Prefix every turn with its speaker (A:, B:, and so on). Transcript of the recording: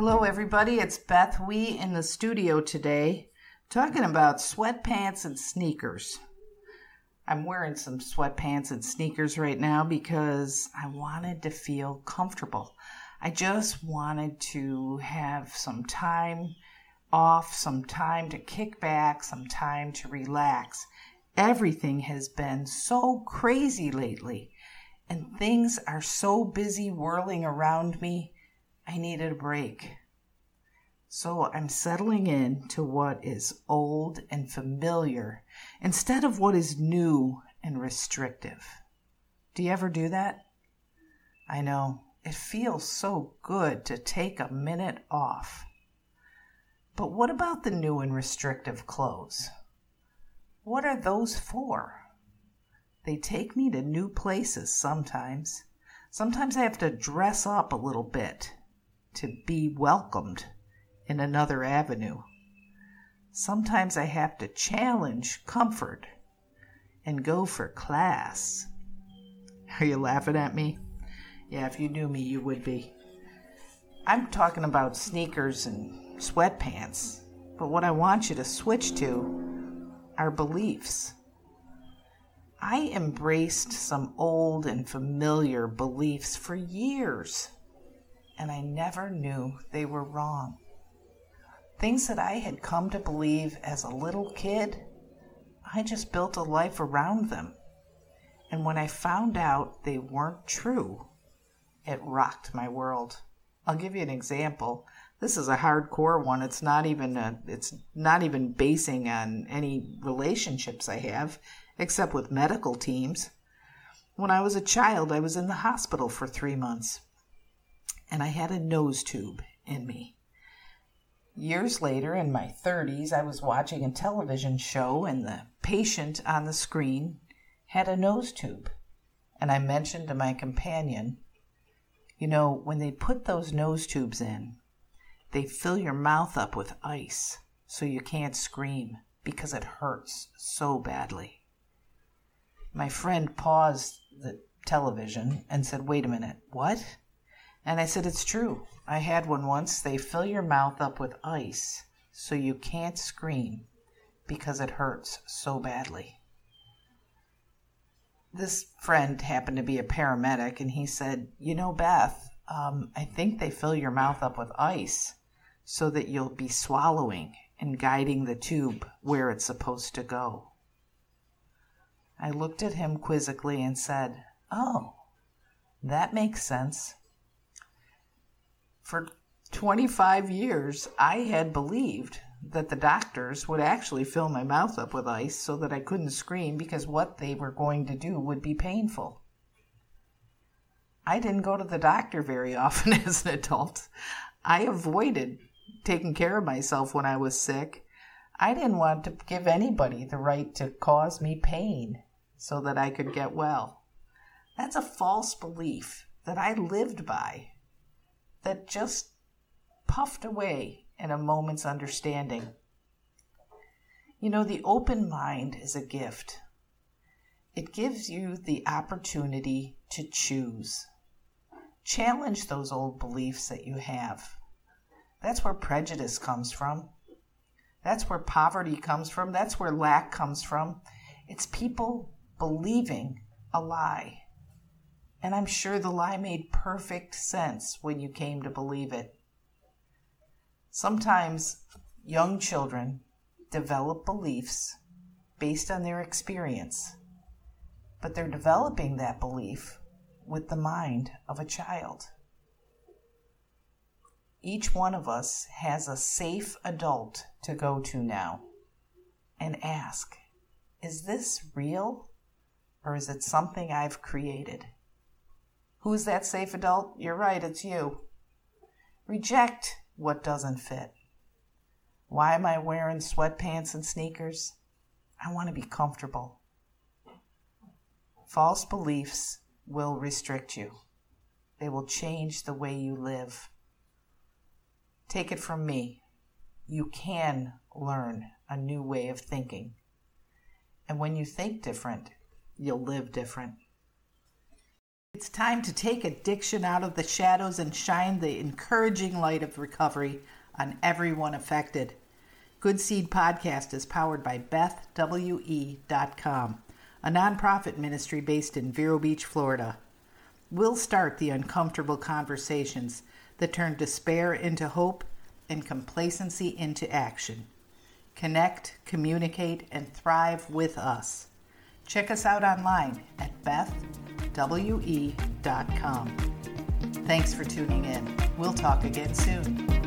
A: Hello, everybody. It's Beth Wee in the studio today talking about sweatpants and sneakers. I'm wearing some sweatpants and sneakers right now because I wanted to feel comfortable. I just wanted to have some time off, some time to kick back, some time to relax. Everything has been so crazy lately, and things are so busy whirling around me I needed a break. So I'm settling in to what is old and familiar instead of what is new and restrictive. Do you ever do that? I know it feels so good to take a minute off. But what about the new and restrictive clothes? What are those for? They take me to new places sometimes. Sometimes I have to dress up a little bit to be welcomed in another avenue. Sometimes I have to challenge comfort and go for class. Are you laughing at me? Yeah, if you knew me, you would be. I'm talking about sneakers and sweatpants, but what I want you to switch to are beliefs. I embraced some old and familiar beliefs for years and I never knew they were wrong. Things that I had come to believe as a little kid, I just built a life around them. And when I found out they weren't true, it rocked my world. I'll give you an example. This is a hardcore one. It's not even a, it's not even basing on any relationships I have, except with medical teams. When I was a child, I was in the hospital for three months and I had a nose tube in me. Years later, in my 30s, I was watching a television show, and the patient on the screen had a nose tube. And I mentioned to my companion, you know, when they put those nose tubes in, they fill your mouth up with ice so you can't scream because it hurts so badly. My friend paused the television and said, Wait a minute, what? And I said, It's true. I had one once. They fill your mouth up with ice so you can't scream because it hurts so badly. This friend happened to be a paramedic, and he said, You know, Beth, um, I think they fill your mouth up with ice so that you'll be swallowing and guiding the tube where it's supposed to go. I looked at him quizzically and said, Oh, that makes sense. For 25 years, I had believed that the doctors would actually fill my mouth up with ice so that I couldn't scream because what they were going to do would be painful. I didn't go to the doctor very often as an adult. I avoided taking care of myself when I was sick. I didn't want to give anybody the right to cause me pain so that I could get well. That's a false belief that I lived by that just puffed away in a moment's understanding. You know, the open mind is a gift. It gives you the opportunity to choose. Challenge those old beliefs that you have. That's where prejudice comes from. That's where poverty comes from. That's where lack comes from. It's people believing a lie. And I'm sure the lie made perfect sense when you came to believe it. Sometimes young children develop beliefs based on their experience, but they're developing that belief with the mind of a child. Each one of us has a safe adult to go to now and ask, is this real or is it something I've created? Who's that safe adult? You're right, it's you. Reject what doesn't fit. Why am I wearing sweatpants and sneakers? I want to be comfortable. False beliefs will restrict you, they will change the way you live. Take it from me. You can learn a new way of thinking. And when you think different, you'll live different. It's time to take addiction out of the shadows and shine the encouraging light of recovery on everyone affected. Good Seed Podcast is powered by BethWE.com, a nonprofit ministry based in Vero Beach, Florida. We'll start the uncomfortable conversations that turn despair into hope and complacency into action. Connect, communicate, and thrive with us. Check us out online at bethwe.com. Thanks for tuning in. We'll talk again soon.